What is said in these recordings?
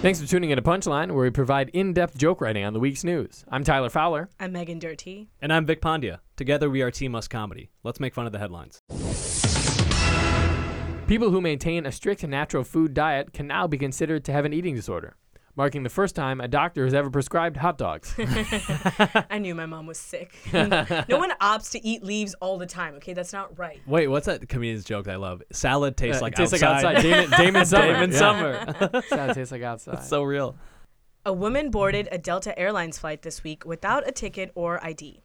Thanks for tuning in to Punchline, where we provide in depth joke writing on the week's news. I'm Tyler Fowler. I'm Megan Dirty. And I'm Vic Pandya. Together we are Team Us Comedy. Let's make fun of the headlines. People who maintain a strict natural food diet can now be considered to have an eating disorder, marking the first time a doctor has ever prescribed hot dogs. I knew my mom was sick. no one opts to eat leaves all the time. Okay, that's not right. Wait, what's that comedian's joke that I love? Salad tastes Uh, like it tastes outside. like outside. Damon, Damon Summer. Damon Yeah. Summer. Salad tastes like outside. It's so real. A woman boarded a Delta Airlines flight this week without a ticket or ID.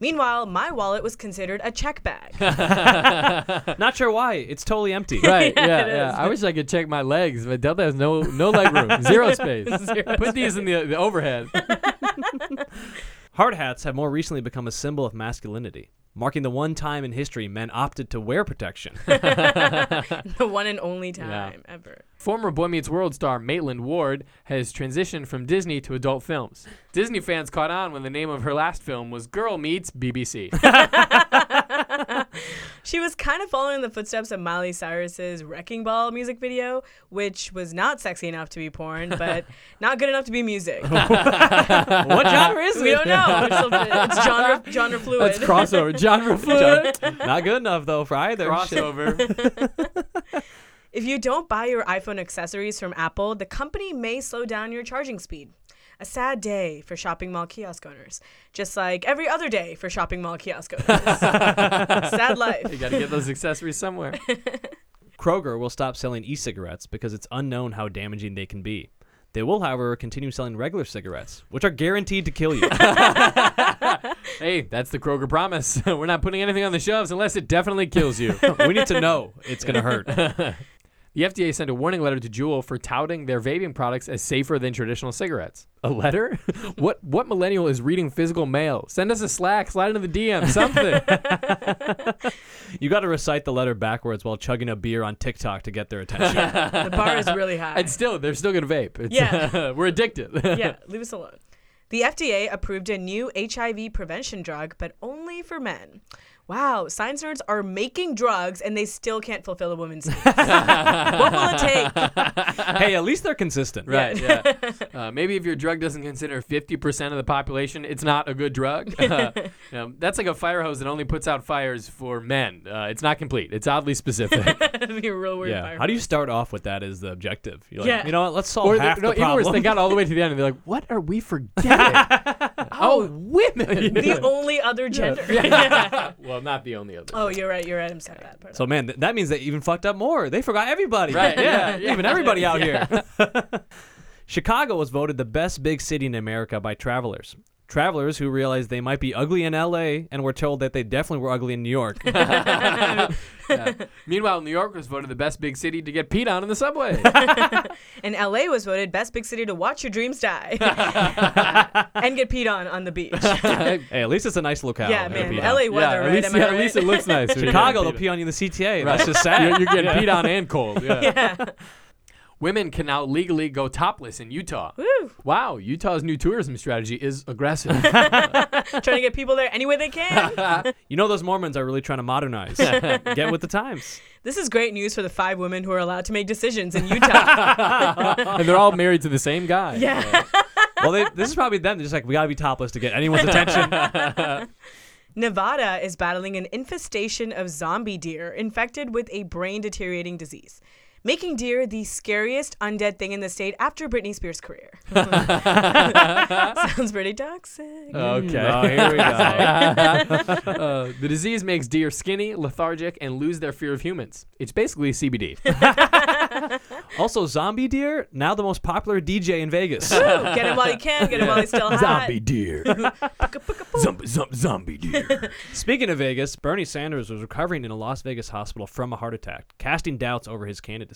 Meanwhile, my wallet was considered a check bag. Not sure why. It's totally empty. Right, Yeah, yeah, yeah. I wish I could check my legs, but Delta has no no leg room, zero space. Zero Put these in the, the overhead. Hard hats have more recently become a symbol of masculinity, marking the one time in history men opted to wear protection. the one and only time ever. Former Boy Meets World star Maitland Ward has transitioned from Disney to adult films. Disney fans caught on when the name of her last film was Girl Meets BBC. She was kind of following the footsteps of Miley Cyrus's Wrecking Ball music video, which was not sexy enough to be porn, but not good enough to be music. what genre is it? we don't know. It's, a- it's genre genre fluid. That's crossover. Genre fluid. Not good enough though for either. Shit. crossover. If you don't buy your iPhone accessories from Apple, the company may slow down your charging speed. A sad day for shopping mall kiosk owners, just like every other day for shopping mall kiosk owners. sad life. you got to get those accessories somewhere. Kroger will stop selling e-cigarettes because it's unknown how damaging they can be. They will, however, continue selling regular cigarettes, which are guaranteed to kill you. Hey, that's the Kroger promise. We're not putting anything on the shelves unless it definitely kills you. we need to know it's going to hurt. The FDA sent a warning letter to Juul for touting their vaping products as safer than traditional cigarettes. A letter? what what millennial is reading physical mail? Send us a Slack, slide into the DM, something. You got to recite the letter backwards while chugging a beer on TikTok to get their attention. The bar is really high. and still, they're still gonna vape. It's, Yeah. we're addicted. yeah, leave us alone. The FDA approved a new HIV prevention drug, but only for men. Wow, science nerds are making drugs and they still can't fulfill a woman's needs. what will it take? hey, at least they're consistent. Right. Yeah. Uh, maybe if your drug doesn't consider 50% of the population, it's not a good drug. Uh, you know, that's like a fire hose that only puts out fires for men. Uh, it's not complete. It's oddly specific. That'd be a real weird Yeah. fire How do you start off with that as the objective? You're like, Yeah. you know what? Let's solve or they, half no, the even worse, they got all the way to the end and they're like, "What are we forgetting? Oh, oh, women. The only other gender. well, not the only other. oh, you're right. You're right. I'm sorry. That part. so man, th- that means they even fucked up more. They forgot everybody. Right, Yeah. yeah, yeah. Even everybody out here. Chicago was voted the best big city in America by travelers. Travelers who realized they might be ugly in LA and were told that they definitely were ugly in New York. Yeah. Meanwhile, New York was voted the best big city to get peed on in the subway. and LA was voted best big city to watch your dreams die and get peed on on the beach. hey, at least it's a nice locale. yeah, man. pee on. LA yeah, weather, at right? least, yeah, right? at least it looks nice. Chicago, they'll getting pee on you in the CTA. Right. That's just sad. You're, you're getting Yeah. peed on and cold. Yeah. Women can now legally go topless in Utah. Woo. Wow, Utah's new tourism strategy is aggressive. Trying to get people there any way they can. You know those Mormons are really trying to modernize. Get with the times. This is great news for the five women who are allowed to make decisions in Utah. and they're all married to the same guy. yeah. Well, they, this is probably them. They're just like, we gotta be topless to get anyone's attention. Nevada is battling an infestation of zombie deer infected with a brain deteriorating disease, making deer the scariest undead thing in the state after Britney Spears' career. Sounds pretty toxic. Okay. Oh, here we go. uh, the disease makes deer skinny, lethargic, and lose their fear of humans. It's basically CBD. Also, Zombie Deer, now the most popular DJ in Vegas. Woo, get him while you can, get him while he's still hot. Zombie deer. zombie, zombie, zombie deer. Speaking of Vegas, Bernie Sanders was recovering in a Las Vegas hospital from a heart attack, casting doubts over his candidacy.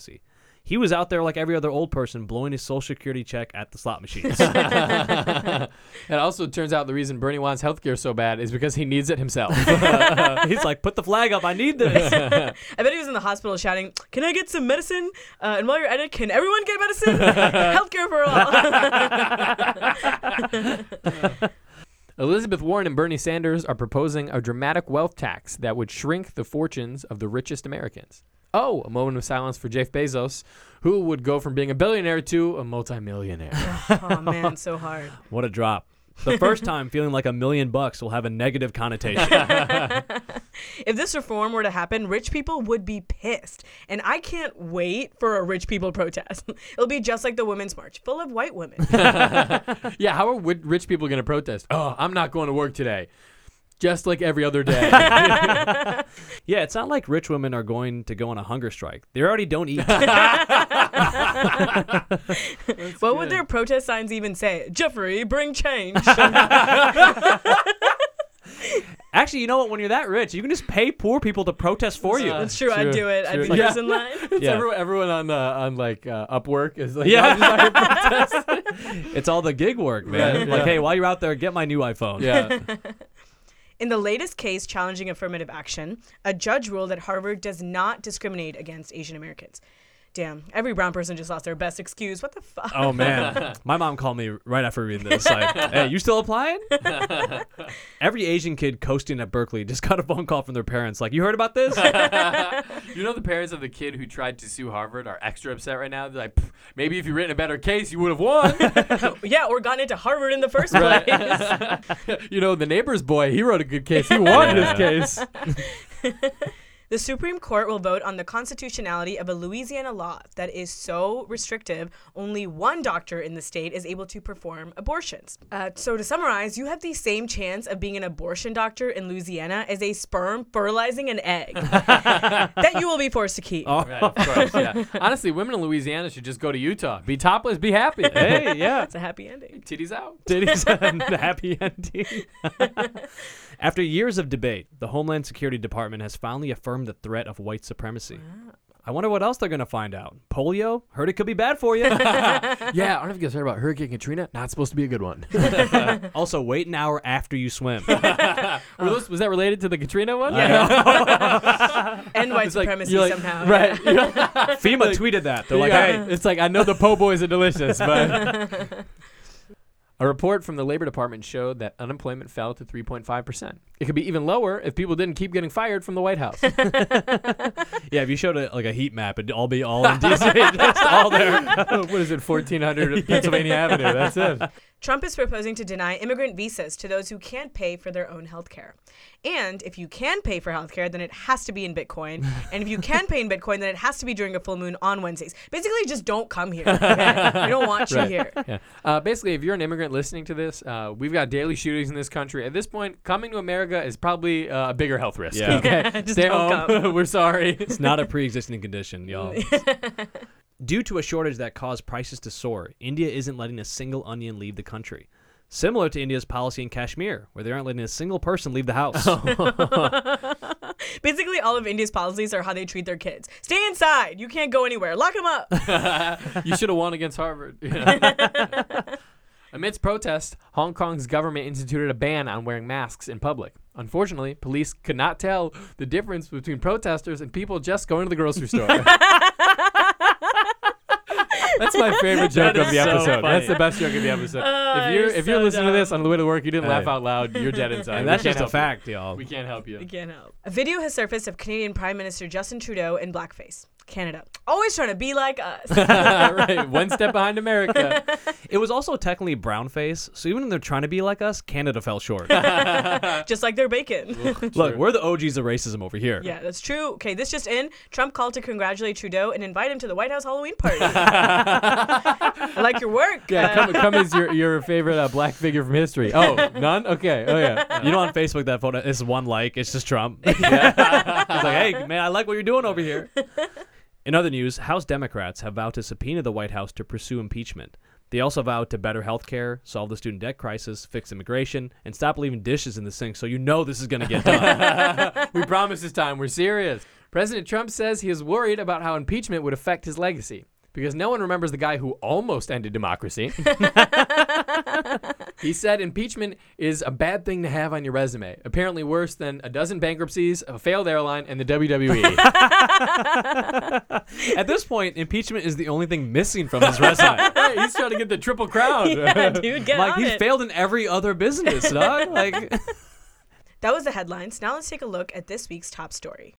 He was out there like every other old person, blowing his social security check at the slot machines. it also turns out the reason Bernie wants healthcare so bad is because he needs it himself. He's like, put the flag up. I need this. I bet he was in the hospital shouting, Can I get some medicine? Uh, and while you're at it, can everyone get medicine? Healthcare for all. Elizabeth Warren and Bernie Sanders are proposing a dramatic wealth tax that would shrink the fortunes of the richest Americans. Oh, a moment of silence for Jeff Bezos, who would go from being a billionaire to a multimillionaire. oh man, so hard. What a drop. The first time feeling like a million bucks will have a negative connotation. If this reform were to happen, rich people would be pissed. And I can't wait for a rich people protest. It'll be just like the Women's March, full of white women. yeah, how are wi- rich people going to protest? Oh, I'm not going to work today. Just like every other day. Yeah, it's not like rich women are going to go on a hunger strike. They already don't eat. what would their protest signs even say? Jeffrey, bring change. Actually, you know what? When you're that rich, you can just pay poor people to protest for you. Uh, That's true, I'd do it. I'd true. be Yeah. first in line. It's Yeah. everyone, everyone on uh, on like uh, Upwork is like, Yeah. "Oh, just out here it's all the gig work, man. Right, Like, yeah. hey, while you're out there, get my new iPhone. yeah. In the latest case challenging affirmative action, a judge ruled that Harvard does not discriminate against Asian Americans. Damn, every brown person just lost their best excuse. What the fuck? Oh man, my mom called me right after reading this. Like, hey, you still applying? Every Asian kid coasting at Berkeley just got a phone call from their parents. Like, you heard about this? you know the parents of the kid who tried to sue Harvard are extra upset right now. They're like, maybe if you written a better case, you would have won. Yeah, or gotten into Harvard in the first place. you know, the neighbor's boy, he wrote a good case. He won this case. The Supreme Court will vote on the constitutionality of a Louisiana law that is so restrictive, only one doctor in the state is able to perform abortions. Uh, so, to summarize, you have the same chance of being an abortion doctor in Louisiana as a sperm fertilizing an egg that you will be forced to keep. oh, Right, of course, yeah. Honestly, women in Louisiana should just go to Utah. Be topless, be happy. hey, yeah. It's a happy ending. Titties out. Titties and happy ending. After years of debate, the Homeland Security Department has finally affirmed the threat of white supremacy. I wonder what else they're going to find out. Polio? Heard it could be bad for you. Yeah, I don't know if you guys heard about Hurricane Katrina. Not supposed to be a good one. also, wait an hour after you swim. Were those- was that related to the Katrina one? And white It's like- supremacy you're like- somehow. Right. You're like- FEMA tweeted that. They're like, Yeah, hey, it's like I know the po' boys are delicious, but a report from the labor department showed that unemployment fell to 3.5 percent. It could be even lower if people didn't keep getting fired from the White House. yeah, if you showed a, like a heat map, it'd all be all in DC. just all there. what is it, 1400 Pennsylvania Avenue? That's it. Trump is proposing to deny immigrant visas to those who can't pay for their own health care. And if you can pay for health care, then it has to be in Bitcoin. and if you can pay in Bitcoin, then it has to be during a full moon on Wednesdays. Basically, just don't come here. Okay? we don't want you Right. here. Yeah. Uh, basically, if you're an immigrant listening to this, uh, we've got daily shootings in this country. At this point, coming to America is probably uh, a bigger health risk. Yeah. Okay, Just stay don't home. come. We're sorry. It's not a pre-existing condition, y'all. Due to a shortage that caused prices to soar, India isn't letting a single onion leave the country. Similar to India's policy in Kashmir, where they aren't letting a single person leave the house. Basically, all of India's policies are how they treat their kids. Stay inside. You can't go anywhere. Lock them up. you should have won against Harvard. Amidst protests, Hong Kong's government instituted a ban on wearing masks in public. Unfortunately, police could not tell the difference between protesters and people just going to the grocery store. That's my favorite joke That of the so episode. That's the best joke of the episode. Oh, if you're you're if you're so listening to this on the way to work, you didn't laugh Hey. out loud. You're dead inside. and We that's can't just a help fact, You. y'all. We can't help you. We can't help. A video has surfaced of Canadian Prime Minister Justin Trudeau in blackface. Canada. Always trying to be like us. right, one step behind America. It was also technically brownface, so even when they're trying to be like us, Canada fell short. just like their bacon. Look, we're the OGs of racism over here. Yeah, that's true. Okay, this just in. Trump called to congratulate Trudeau and invite him to the White House Halloween party. I like your work. Yeah, Uh, come, come as your, your favorite uh, black figure from history. Oh, none? Okay. Oh, yeah. You know, on Facebook, that photo is one like. It's just Trump. He's like, hey, man, I like what you're doing over here. In other news, House Democrats have vowed to subpoena the White House to pursue impeachment. They also vowed to better health care, solve the student debt crisis, fix immigration, and stop leaving dishes in the sink so you know this is going to get done. we promise this time. We're serious. President Trump says he is worried about how impeachment would affect his legacy because no one remembers the guy who almost ended democracy. he said impeachment is a bad thing to have on your resume, apparently worse than a dozen bankruptcies, a failed airline, and the. WWE. At this point, impeachment is the only thing missing from his resume. Right, He's trying to get the triple crown. yeah, dude, get like on he's it. failed in every other business, dog. Like That was the headlines. Now let's take a look at this week's top story.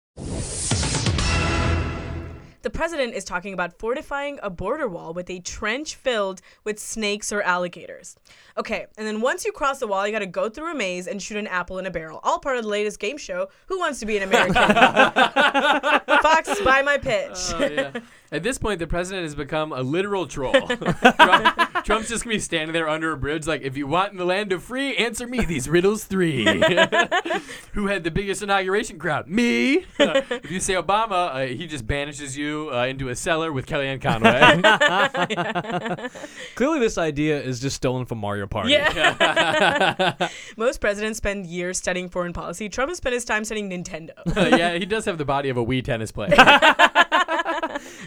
The president is talking about fortifying a border wall with a trench filled with snakes or alligators. Okay, and then once you cross the wall, you got to go through a maze and shoot an apple in a barrel. All part of the latest game show, Who Wants to Be an American? Fox, buy my pitch. Oh, yeah. At this point, the president has become a literal troll. Trump, Trump's just gonna be standing there under a bridge, like, "If you want in the land of free, answer me these riddles three. Who had the biggest inauguration crowd? Me. if you say Obama, uh, he just banishes you uh, into a cellar with Kellyanne Conway. Clearly, this idea is just stolen from Mario Party. Yeah. Most presidents spend years studying foreign policy. Trump has spent his time studying Nintendo. yeah, he does have the body of a Wii tennis player.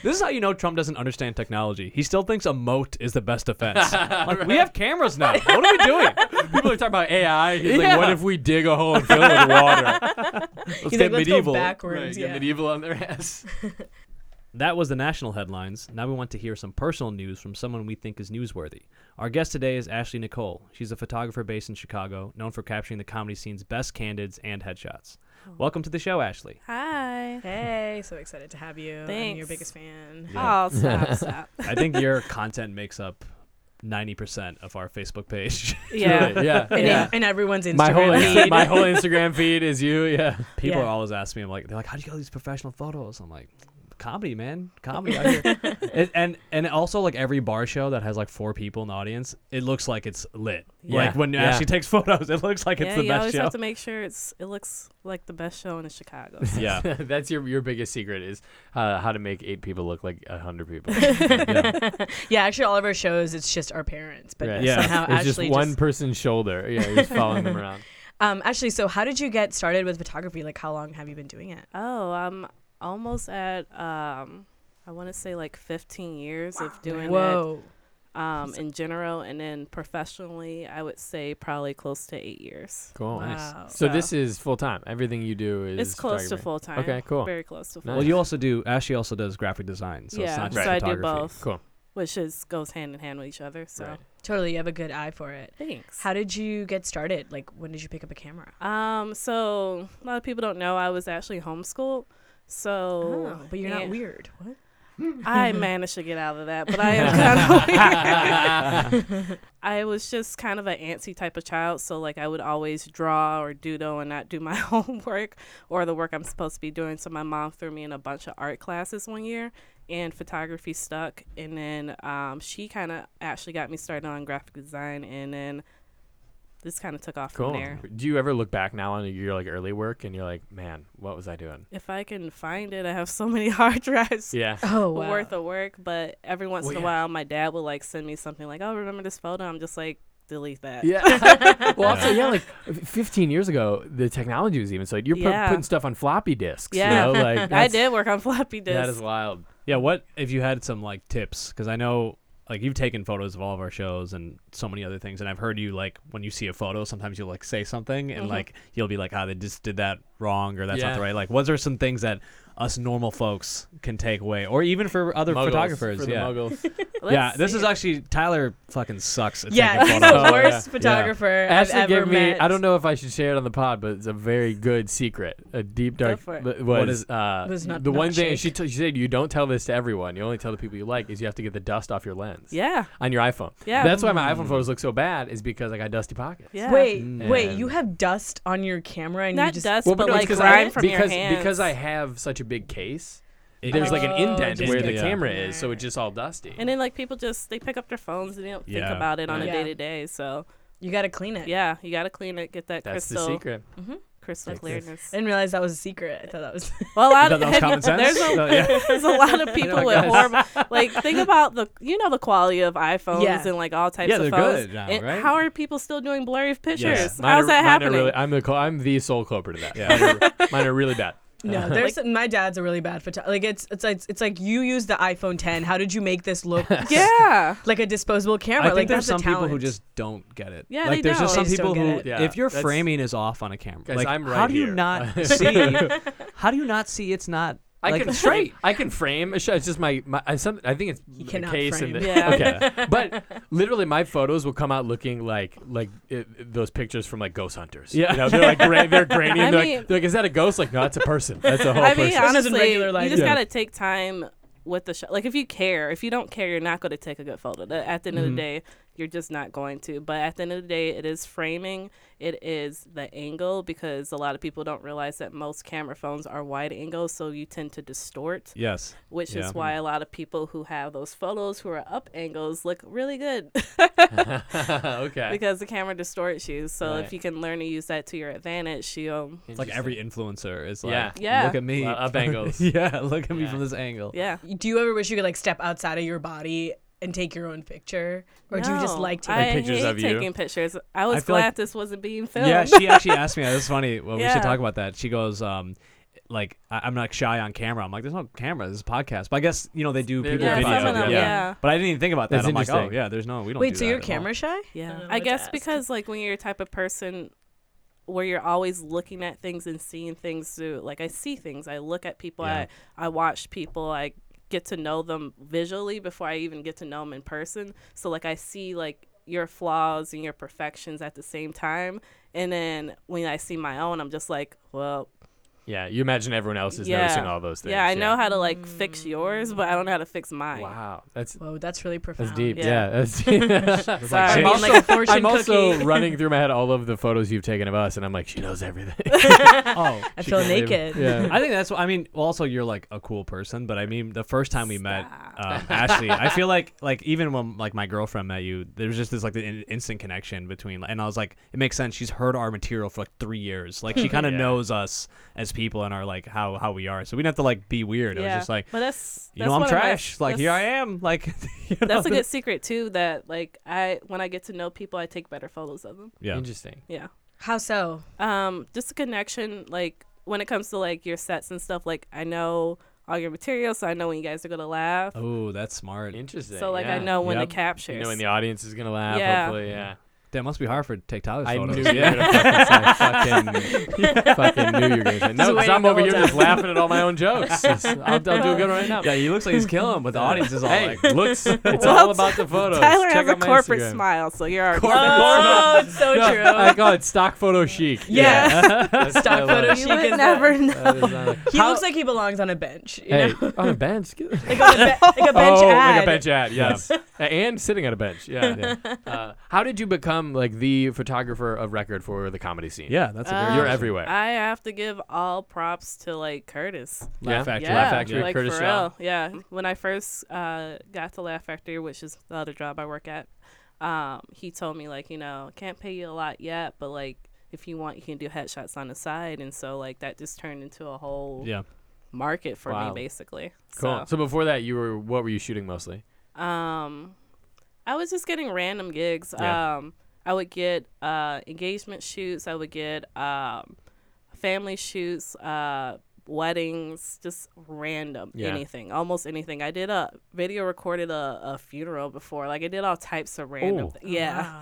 This is how you know Trump doesn't understand technology. He still thinks a moat is the best defense. like, we have cameras now. What are we doing? People are talking about AI. He's Yeah. like, "What if we dig a hole and fill it with water?" Let's He's get like, let's medieval. go Right, backwards. get medieval on their ass. That was the national headlines. Now we want to hear some personal news from someone we think is newsworthy. Our guest today is Ashley Nicole. She's a photographer based in Chicago, known for capturing the comedy scene's best candids and headshots. Oh. Welcome to the show, Ashley. Hi. Hey, so excited to have you. I'm your biggest fan. Yeah. Oh, stop, stop. I think your content makes up 90% of our Facebook page. Yeah. Yeah. And, yeah. in, and everyone's Instagram My whole feed. my whole Instagram feed is you. Yeah. People Yeah. are always asking me, I'm like, they're like, how do you get all these professional photos? I'm like, comedy, man, comedy out here. it, and and also like every bar show that has like four people in the audience, it looks like it's lit. Yeah. Like when Yeah. Ashley takes photos, it looks like it's yeah, the you best always show. have to make sure it's it looks like the best show in Chicago. yeah. That's your your biggest secret is uh, how to make eight people look like a hundred people. yeah. yeah, actually, all of our shows, it's just our parents. But Right. Yeah. somehow it's just Ashley one person's shoulder. Yeah, you're just following them around. Um, Ashley, so how did you get started with photography? Like, how long have you been doing it? oh, I'm almost at um I want to say like 15 years of doing Whoa. it um in general and then professionally I would say probably close to 8 years. Cool. Nice. Wow. So this is full time. Everything you do is It's close to full time. Okay, cool. Very close to full Nice. Well, you also do. Ashley also does graphic design, so it's Yeah, not just so I do both. Cool. which is goes hand in hand with each other. So Right. Totally, you have a good eye for it. thanks. How did you get started? Like, when did you pick up a camera? Um, so a lot of people don't know I was actually homeschooled. So, Oh, but you're not weird. What? I managed to get out of that, but I am kind of weird. I was just kind of an antsy type of child, so like I would always draw or doodle and not do my homework or the work I'm supposed to be doing. So my mom threw me in a bunch of art classes one year, and photography stuck. And then um, she kind of actually got me started on graphic design, and then this kind of took off Cool. from there. Do you ever look back now on your like early work and you're like, man, what was I doing? If I can find it, I have so many hard drives. Yeah. Oh, wow. worth of work, but every once Well, in a yeah. while, my dad will like send me something like, "Oh, remember this photo?" I'm just like, delete that. Yeah. well, also, yeah, like 15 years ago, the technology was even so. You're pu- putting stuff on floppy disks. Yeah. You know? like I did work on floppy disks. That is wild. Yeah, what if you had some like tips? Because I know like you've taken photos of all of our shows and so many other things, and I've heard you like when you see a photo, sometimes you'll like say something and Mhm. like you'll be like, ah, they just did that wrong or that's not the right. Like, was there some things that us normal folks can take away, or even for other Muggles, photographers? For the yeah, muggles. Let's yeah. This see. is actually Tyler fucking sucks at Yeah, taking he's the photos. Oh, worst yeah. photographer Ashley I've ever gave me. met. I don't know if I should share it on the pod, but it's a very good secret, a deep dark. for Was, What is- uh, Was not- the not one thing she, t- she said? You don't tell this to everyone. You only tell the people you like. Is you have to get the dust off your lens. Yeah, On your iPhone. yeah, That's why my iPhone Mm. photos look so bad. Is because I got dusty pockets. yeah. Wait, Mm. wait, you have dust on your camera and you not just dust, Well, but no, it's like 'cause grime from because your hands. because I have such a big case. It- There's like an Oh, indent where the the- camera is, so it's just all dusty. and then like people just they pick up their phones and they don't think about it on Yeah. a day to day. So you got to clean it. yeah, you gotta clean it, get that That's the crystal secret. hmm crystal That's- clearnance. I didn't realize that was a secret. I thought that was. Well, a lot thought of that was common sense? there's a, So, yeah. there's a lot of people know, with guys. horrible like think about the you know the quality of iPhones Yeah. and like all types Yeah, of they're phones. good now, And right? How are people still doing blurry pictures? Mine How's are- that mine are happening? Really, I'm the cul- I'm the sole culprit of that. Yeah. Mine, are, mine are really bad. No, uh-huh. there's my dad's a really bad photographer. Like it's it's like it's like you use the iPhone 10. How did you make this look yeah. like a disposable camera? I think like there's that's some a people who just don't get it. Yeah, like they there's just don't. some just people who. Yeah, if your framing is off on a camera, Guys, like I'm how right do you here. not see? How do you not see it's not I like can straight? I can frame. a shot. It's just my, my I, some, I think it's He the case frame. and the, Yeah. okay. But literally, my photos will come out looking like like it, those pictures from like ghost hunters. Yeah. you know, they're like gra- they're grainy. And they're, mean- like, they're like, is that a ghost? Like, no, it's a person. That's a whole I mean, person. This is honestly, regular you just Yeah. gotta take time with the shot. Like if you care, if you don't care, you're not going to take a good photo. At the end of Mhm. the day, you're just not going to. But at the end of the day, it is framing. It is the angle because a lot of people don't realize that most camera phones are wide angle, so you tend to distort, Yes. which Yeah. is why a lot of people who have those photos who are up angles look really good okay. because the camera distorts you. So Right. if you can learn to use that to your advantage, you'll um, It's like every influencer is like, Yeah. Yeah. look at me. Well, up angles. yeah, look at me from this angle. yeah. Do you ever wish you could like step outside of your body and take your own picture, or do you just like to? I pictures hate of you? taking pictures. I was feel glad like- this wasn't being filmed. Yeah, she actually asked me. This is funny. Well, we should talk about that. She goes, um, like, I- I'm not shy on camera. I'm like, there's no camera. This is a podcast. But I guess you know they do people yeah, video. some of them, yeah. yeah. But I didn't even think about that. That's I'm like, oh interesting. yeah, there's no. We don't. Wait, do so that you're at all. camera shy? Yeah, don't I, guess because like when you're a type of person where you're always looking at things and seeing things through, like I see things, I look at people, Yeah. I I watch people, I get to know them visually before I even get to know them in person. So like I see like your flaws and your perfections at the same time, and then when I see my own, I'm just like, well, Yeah, you imagine everyone else is Yeah. noticing all those things. yeah, I know how to like fix yours, but I don't know how to fix mine. Wow, that's Whoa, that's really profound. that's deep. Yeah. Yeah, that's deep. Sorry. I'm also, like a fortune I'm also running through my head all of the photos you've taken of us, and I'm like, she knows everything. Oh, I feel can't naked. Yeah. I think that's. what I mean, also you're like a cool person, but I mean, the first time we met, um, Ashley, I feel like like even when like my girlfriend met you, there was just this like an instant connection between, and I was like, it makes sense. She's heard our material for like three years. Like she kind of Yeah. knows us as people and our like how how we are. So we didn't have to like be weird. It was just like. but that's You that's know I'm one of my- trash. Like here I am. Like you That's a good secret too. That like I when I get to know people, I take better photos of them. Yeah. Interesting. Yeah. How so? Um, just a connection. Like when it comes to like your sets and stuff. Like I know all your material, so I know when you guys are gonna laugh. Oh, that's smart. Interesting. so like I know when Yep. to capture. You know when the audience is gonna laugh. Yeah. Hopefully, yeah. That must be hard for take Tyler's I photos. knew you were gonna fucking say fucking, fucking knew you were gonna say no. 'cause waiting I'm the over whole here just laughing at all my own jokes. I'll, I'll do a good one right now. yeah, he looks like he's killing, but the audience is all Hey, like, looks. It's Well, all about the photos. Tyler Check has a out my corporate Instagram. smile, so you're already. Corporate Oh, it's so No, true. I call it stock photo chic. Yeah. That's what I Stock photo like. chic You is would that- never know. That is not a- He How- looks like he belongs on a bench. You Hey, know? on a bench. like, on a be- like a bench oh, ad. like a bench ad, yes, and sitting on a bench. Yeah. Uh, how did you become like the photographer of record for the comedy scene? yeah, that's a very Um, You're everywhere. I have to give all props to like Curtis. Yeah. Laugh Factory. Yeah, Laugh Factory, like Curtis for Shaw. real. Yeah, when I first uh, got to Laugh Factory, which is the other job I work at, um, he told me like, you know, can't pay you a lot yet, but like if you want, you can do headshots on the side, and so like that just turned into a whole Yeah. market for Wow. me basically. Cool. So, So before that, you were what were you shooting mostly? um, I was just getting random gigs. Yeah. Um, I would get uh, engagement shoots. I would get um, family shoots, uh, weddings, just random Yeah. anything, almost anything. I did a video recorded a, a funeral before. Like I did all types of random. Ooh. thi- yeah, Wow.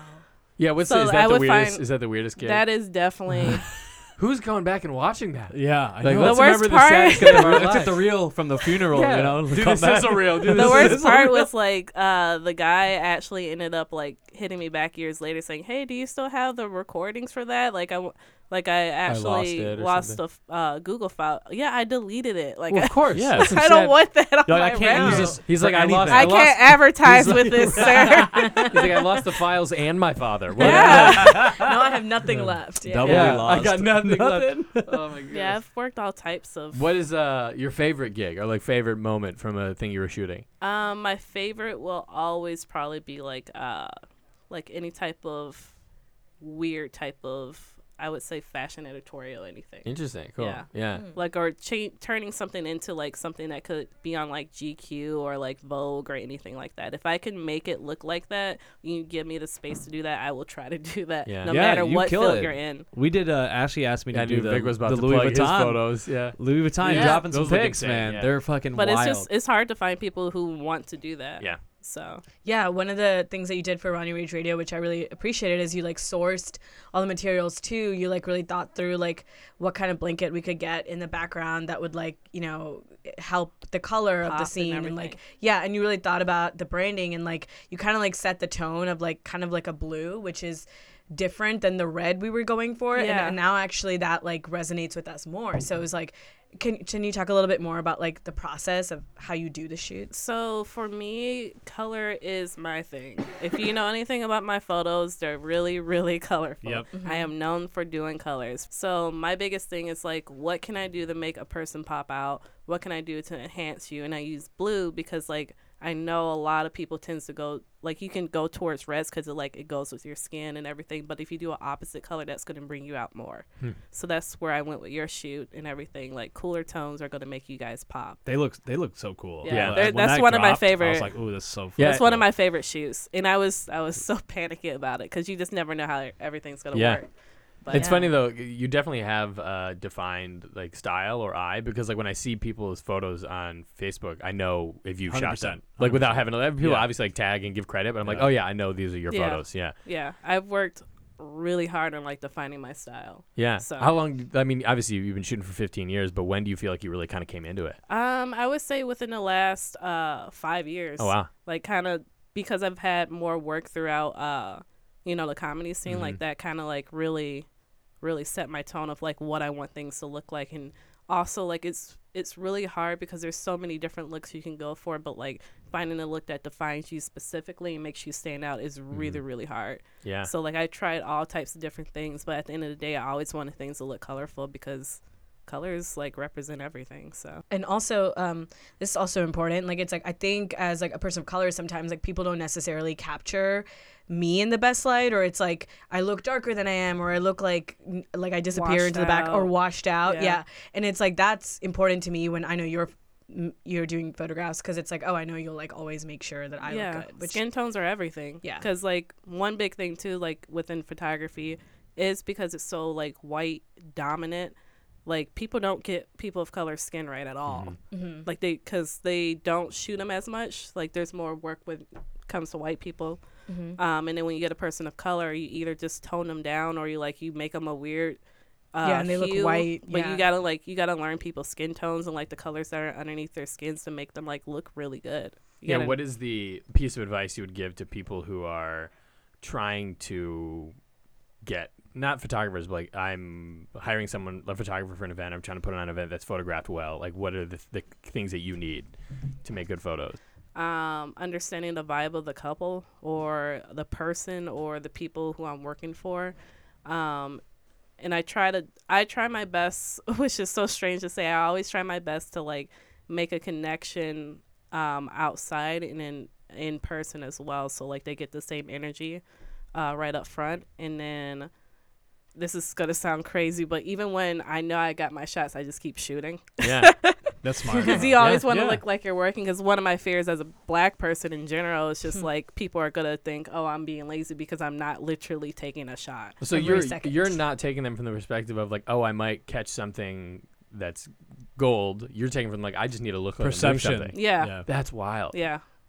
Yeah. What's So is I that the weirdest? find- is that the weirdest gig? that is definitely Who's going back and watching that? Yeah, I Like, know. let's The worst remember part- the saddest of our Let's get the reel from the funeral, Yeah. you know. Do come the back. sizzle reel. Do the the worst sizzle part reel. was like uh, the guy actually ended up like hitting me back years later saying, "Hey, do you still have the recordings for that?" Like I, w- like I actually it or lost something. a f- uh, Google file. Yeah, I deleted it. Like Well, of course. Yeah. That's I don't sad- want that on like, my I can't use this. He's for like, I lost- anything. I can't advertise He's with this, sir. He's like, I lost the files and my father. What- yeah, now I have nothing left. Yeah. Double Yeah, lost. I got nothing, Nothing. left. Oh my god. yeah. I've worked all types of. What is uh your favorite gig or like favorite moment from a thing you were shooting? Um, my favorite will always probably be like uh, like any type of weird type of I would say fashion editorial anything. Interesting. Cool. Yeah. Yeah. like or cha- turning something into like something that could be on like GQ or like Vogue or anything like that. If I can make it look like that, you give me the space to do that, I will try to do that. Yeah. No Yeah, matter you what field it. you're in. We did. Uh, Ashley asked me I to do the, Vic was about the to Louis plug his Vuitton. photos. Yeah. Louis Vuitton Yeah. dropping some Those look pics, man. yeah. They're fucking But wild. it's just it's hard to find people who want to do that. Yeah. So Yeah, one of the things that you did for Ronnie Rage Radio, which I really appreciated, is you like sourced all the materials too. You like really thought through like what kind of blanket we could get in the background that would like you know help the color of the scene and, like yeah, and you really thought about the branding and like you kind of like set the tone of like kind of like a blue, which is different than the red we were going for, and, Yeah. and now actually that like resonates with us more. So it was like, can can you talk a little bit more about like the process of how you do the shoots? So for me, color is my thing. If you know anything about my photos, they're really, really colorful. Yep. Mm-hmm. I am known for doing colors. So my biggest thing is like, what can I do to make a person pop out? What can I do to enhance you? And I use blue because like I know a lot of people tends to go like you can go towards reds because it like it goes with your skin and everything. But if you do an opposite color, that's going to bring you out more. Hmm. So that's where I went with your shoot and everything. Like cooler tones are going to make you guys pop. They look they look so cool. Yeah, When they're- that that's one of my dropped, I was favorite- like, ooh, this is so. Yeah. That's one of my favorite shoes, and I was I was so panicky about it because you just never know how everything's gonna Yeah. work. But It's yeah. funny though. You definitely have uh, defined like style or eye because like when I see people's photos on Facebook, I know if you've shot 100%, them. Like without having to, people Yeah. obviously like tag and give credit, but I'm like, oh yeah, I know these are your Yeah. photos. Yeah, Yeah, I've worked really hard on like defining my style. yeah. So- How long? I mean, obviously you've been shooting for 15 years, but when do you feel like you really kind of came into it? Um, I would say within the last uh five years. Oh wow. Like kind of because I've had more work throughout uh you know the comedy scene Mm-hmm. like that kind of like really really set my tone of like what I want things to look like and also like it's it's really hard because there's so many different looks you can go for but like finding a look that defines you specifically and makes you stand out is really mm-hmm. really hard. Yeah. So like I tried all types of different things, but at the end of the day, I always wanted things to look colorful because colors like represent everything. So and also um this is also important like it's like i think as like a person of color sometimes like people don't necessarily capture me in the best light or it's like i look darker than i am or i look like like i disappear Washed into the back or washed out yeah. Yeah. and it's like that's important to me when i know you're you're doing photographs because it's like oh i know you'll like always make sure that i yeah, look good which skin tones are everything. Yeah. because like one big thing too, like within photography, is because it's so like white dominant. Like people don't get people of color skin right at all. Mhm. Like they, because they don't shoot them as much. Like there's more work with comes to white people. Mhm. Um, and then when you get a person of color, you either just tone them down or you like you make them a weird. Uh, Yeah, and they look hue, white, But yeah. you gotta like you gotta learn people's skin tones and like the colors that are underneath their skins to make them like look really good. You Yeah. gotta- What is the piece of advice you would give to people who are trying to get not photographers, but like I'm hiring someone, a photographer for an event. I'm trying to put on an event that's photographed well. Like, what are the, the things that you need to make good photos? um, understanding the vibe of the couple or the person or the people who I'm working for. Um, and I try to, I try my best, which is so strange to say. I always try my best to like make a connection um, outside and in in person as well. So like they get the same energy uh, right up front, and then. This is gonna sound crazy, but even when I know I got my shots, I just keep shooting. Yeah. That's smart. Because you always want to Yeah. look like you're working. Because one of my fears as a black person in general is Hmm. just like people are gonna think, oh, I'm being lazy because I'm not literally taking a shot. So Every you're second. you're not taking them from the perspective of like, oh, I might catch something that's gold. You're taking from like, I just need to look like I'm Perception. something. Yeah, yeah. Yeah. That's wild.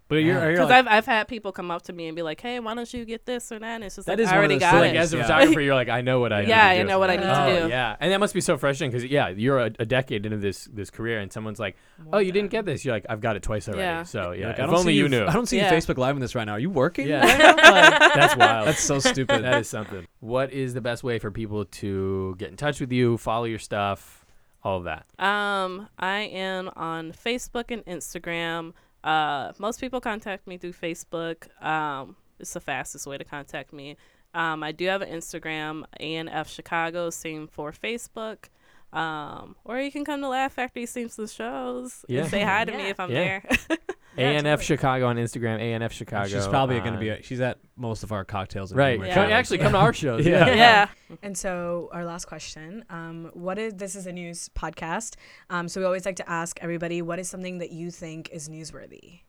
But you're, Yeah. Because like, I've I've had people come up to me and be like, hey, why don't you get this or that? And it's just That like is I one of already those got So things. like as a it. Yeah. photographer, you're like, I know what I need to do. Yeah, I do. know what I need to oh, do. Yeah, and that must be so frustrating because yeah, you're a, a decade into this this career, and someone's like, "Oh, you didn't get this." You're like, "I've got it twice already." Yeah. So yeah, like, if only you you knew. I don't see Yeah. you Facebook Live in this right now. Are you working? Yeah. right? Like, That's wild. that's so stupid. that is something. What is the best way for people to get in touch with you, follow your stuff, all of that? Um, I am on Facebook and Instagram. Uh, most people contact me through Facebook. Um, it's the fastest way to contact me. Um, I do have an Instagram, ANF Chicago, same for Facebook. Um, or you can come to Laugh Factory Seems the shows Yeah. and say hi to me if I'm Yeah. there. Yeah, ANF totally. Chicago on Instagram. ANF Chicago. She's probably going to on- be. A, she's at most of our cocktails. and right. humor Yeah. Come, shows. actually, come to our shows. Yeah. yeah. And so our last question, um, what is this is a news podcast. Um, so we always like to ask everybody what is something that you think is newsworthy?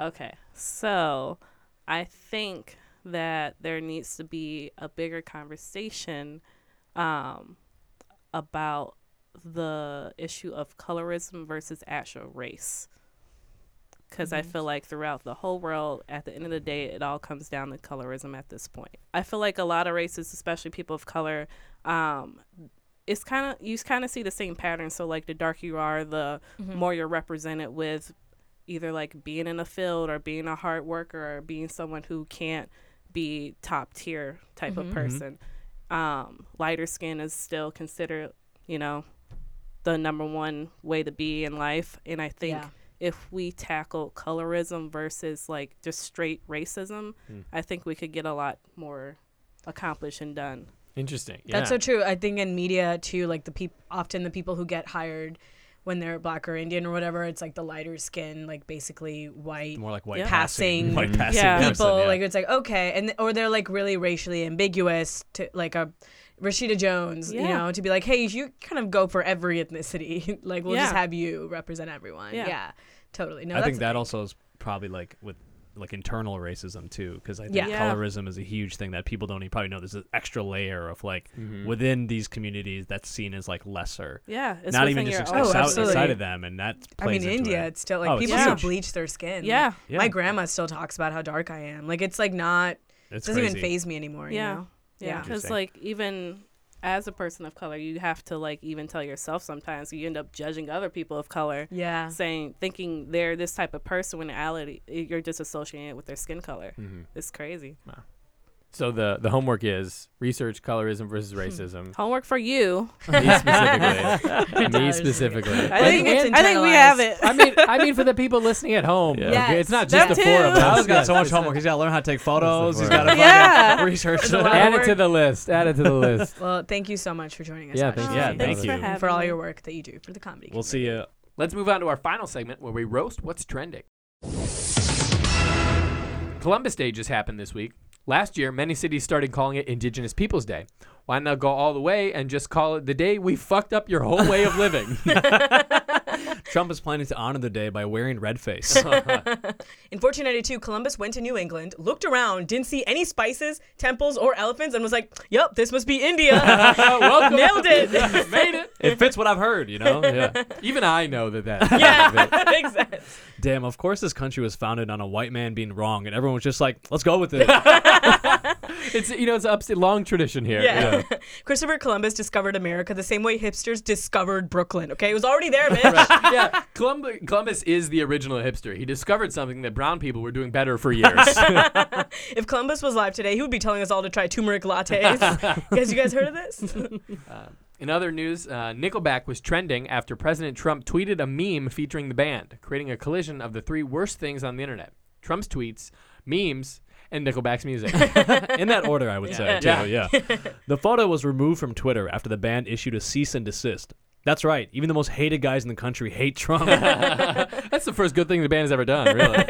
Okay, so I think that there needs to be a bigger conversation um, about the issue of colorism versus actual race. Because I Mhm. feel like throughout the whole world, at the end of the day, it all comes down to colorism at this point. I feel like a lot of races, especially people of color, um, it's kind of you kind of see the same pattern. So like the darker you are, the more you're represented with either like being in a field or being a hard worker or being someone who can't be top tier type Mm-hmm. of person. Um, lighter skin is still considered, you know, the number one way to be in life. And I think Yeah. If we tackle colorism versus like just straight racism, Hmm. I think we could get a lot more accomplished and done. Interesting. That's so true. I think in media too, like the people often the people who get hired when they're black or Indian or whatever, it's like the lighter skin, like basically white More like white Yeah. passing, Passing white passing Yeah. person, people. yeah. Like it's like okay, and or they're like really racially ambiguous to like a Rashida Jones, you know, to be like, hey, you kind of go for every ethnicity. like we'll just have you represent everyone. Yeah, Yeah. totally. No, I think that also is probably like with like internal racism too, because I think Yeah. Yeah. colorism is a huge thing that people don't even probably know. There's an extra layer of like Mhm. within these communities that's seen as like lesser, Yeah, it's not even just your ex- Oh, outside of them, and that I mean, into India, it. it's still like Oh, people still bleach their skin. Yeah, Yeah. My grandma still talks about how dark I am. Like it's like not It's doesn't crazy. even faze me anymore. Yeah. You know? Yeah. Yeah. Because Interesting. like even as a person of color, you have to like even tell yourself sometimes you end up judging other people of color, Yeah. saying thinking they're this type of person when in reality you're just associating it with their skin color. Mhm. It's crazy. So the the homework is research colorism versus Hmm. racism. Homework for you. Me specifically. Me specifically. I think, it's I think we have it. I mean, I mean, for the people listening at home, Yeah. okay? Yes. it's not just That the four of us. Tyler's got so much homework. He's got to learn how to take photos. He's the got to Yeah. research. There's a lot Add it to the list. Add it to the list. Well, thank you so much for joining us. Yeah, thank you. Yeah, Thanks thank for you. having And for all your work that you do for the comedy. We'll see you. Let's move on to our final segment where we roast what's trending. Columbus Day just happened this week. Last year, many cities started calling it Indigenous Peoples Day. Why not go all the way and just call it the day we fucked up your whole way of living? Trump is planning to honor the day by wearing red face. In 1492, Columbus went to New England, looked around, didn't see any spices, temples, or elephants, and was like, "Yep, this must be India." Welcome. Nailed it. Made it. it fits what I've heard, you know. Yeah. Even I know that that. yeah, makes sense. Damn, of course this country was founded on a white man being wrong, and everyone was just like, "Let's go with it." It's you know it's a long tradition here. Yeah. Christopher Columbus discovered America the same way hipsters discovered Brooklyn. Okay, it was already there, bitch. Yeah, Columbus, Columbus is the original hipster. He discovered something that brown people were doing better for years. if Columbus was live today, he would be telling us all to try turmeric lattes. guys, you guys heard of this? In other news, uh, Nickelback was trending after President Trump tweeted a meme featuring the band, creating a collision of the three worst things on the internet: Trump's tweets, memes, and Nickelback's music. In that order, I would say. Too, Yeah. yeah. The photo was removed from Twitter after the band issued a cease and desist. That's right. Even the most hated guys in the country hate Trump. That's the first good thing the band has ever done, really.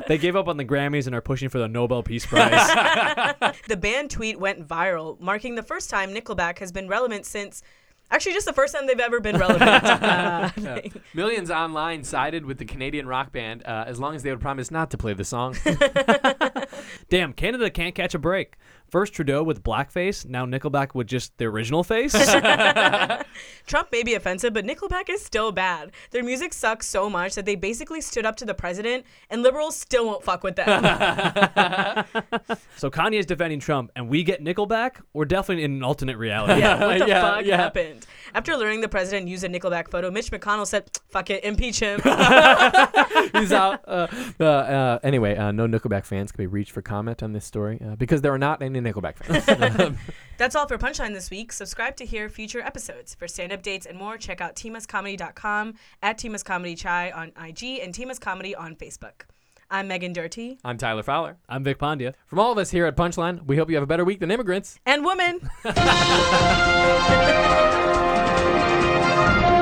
they gave up on the Grammys and are pushing for the Nobel Peace Prize. The band tweet went viral, marking the first time Nickelback has been relevant since. Actually, just the first time they've ever been relevant. Uh, Millions online sided with the Canadian rock band uh, as long as they would promise not to play the song. Damn, Canada can't catch a break. First Trudeau with blackface, now Nickelback with just the original face. Trump may be offensive, but Nickelback is still bad. Their music sucks so much that they basically stood up to the president, and liberals still won't fuck with them. so Kanye is defending Trump, and we get Nickelback. We're definitely in an alternate reality. yeah, what the Yeah, fuck yeah. happened? After learning the president used a Nickelback photo, Mitch McConnell said, "Fuck it, impeach him." He's out. Uh, uh, uh, anyway, uh, no Nickelback fans can be reached for comment on this story uh, because there are not any Nickelback fans. That's all for Punchline this week. Subscribe to hear future episodes. For stand up dates and more, check out teamuscomedy.com, at Teamus Comedy Chai on IG, and Teamus Comedy on Facebook. I'm Megan Dirty. I'm Tyler Fowler. I'm Vic Pandya. From all of us here at Punchline, we hope you have a better week than immigrants. And woman.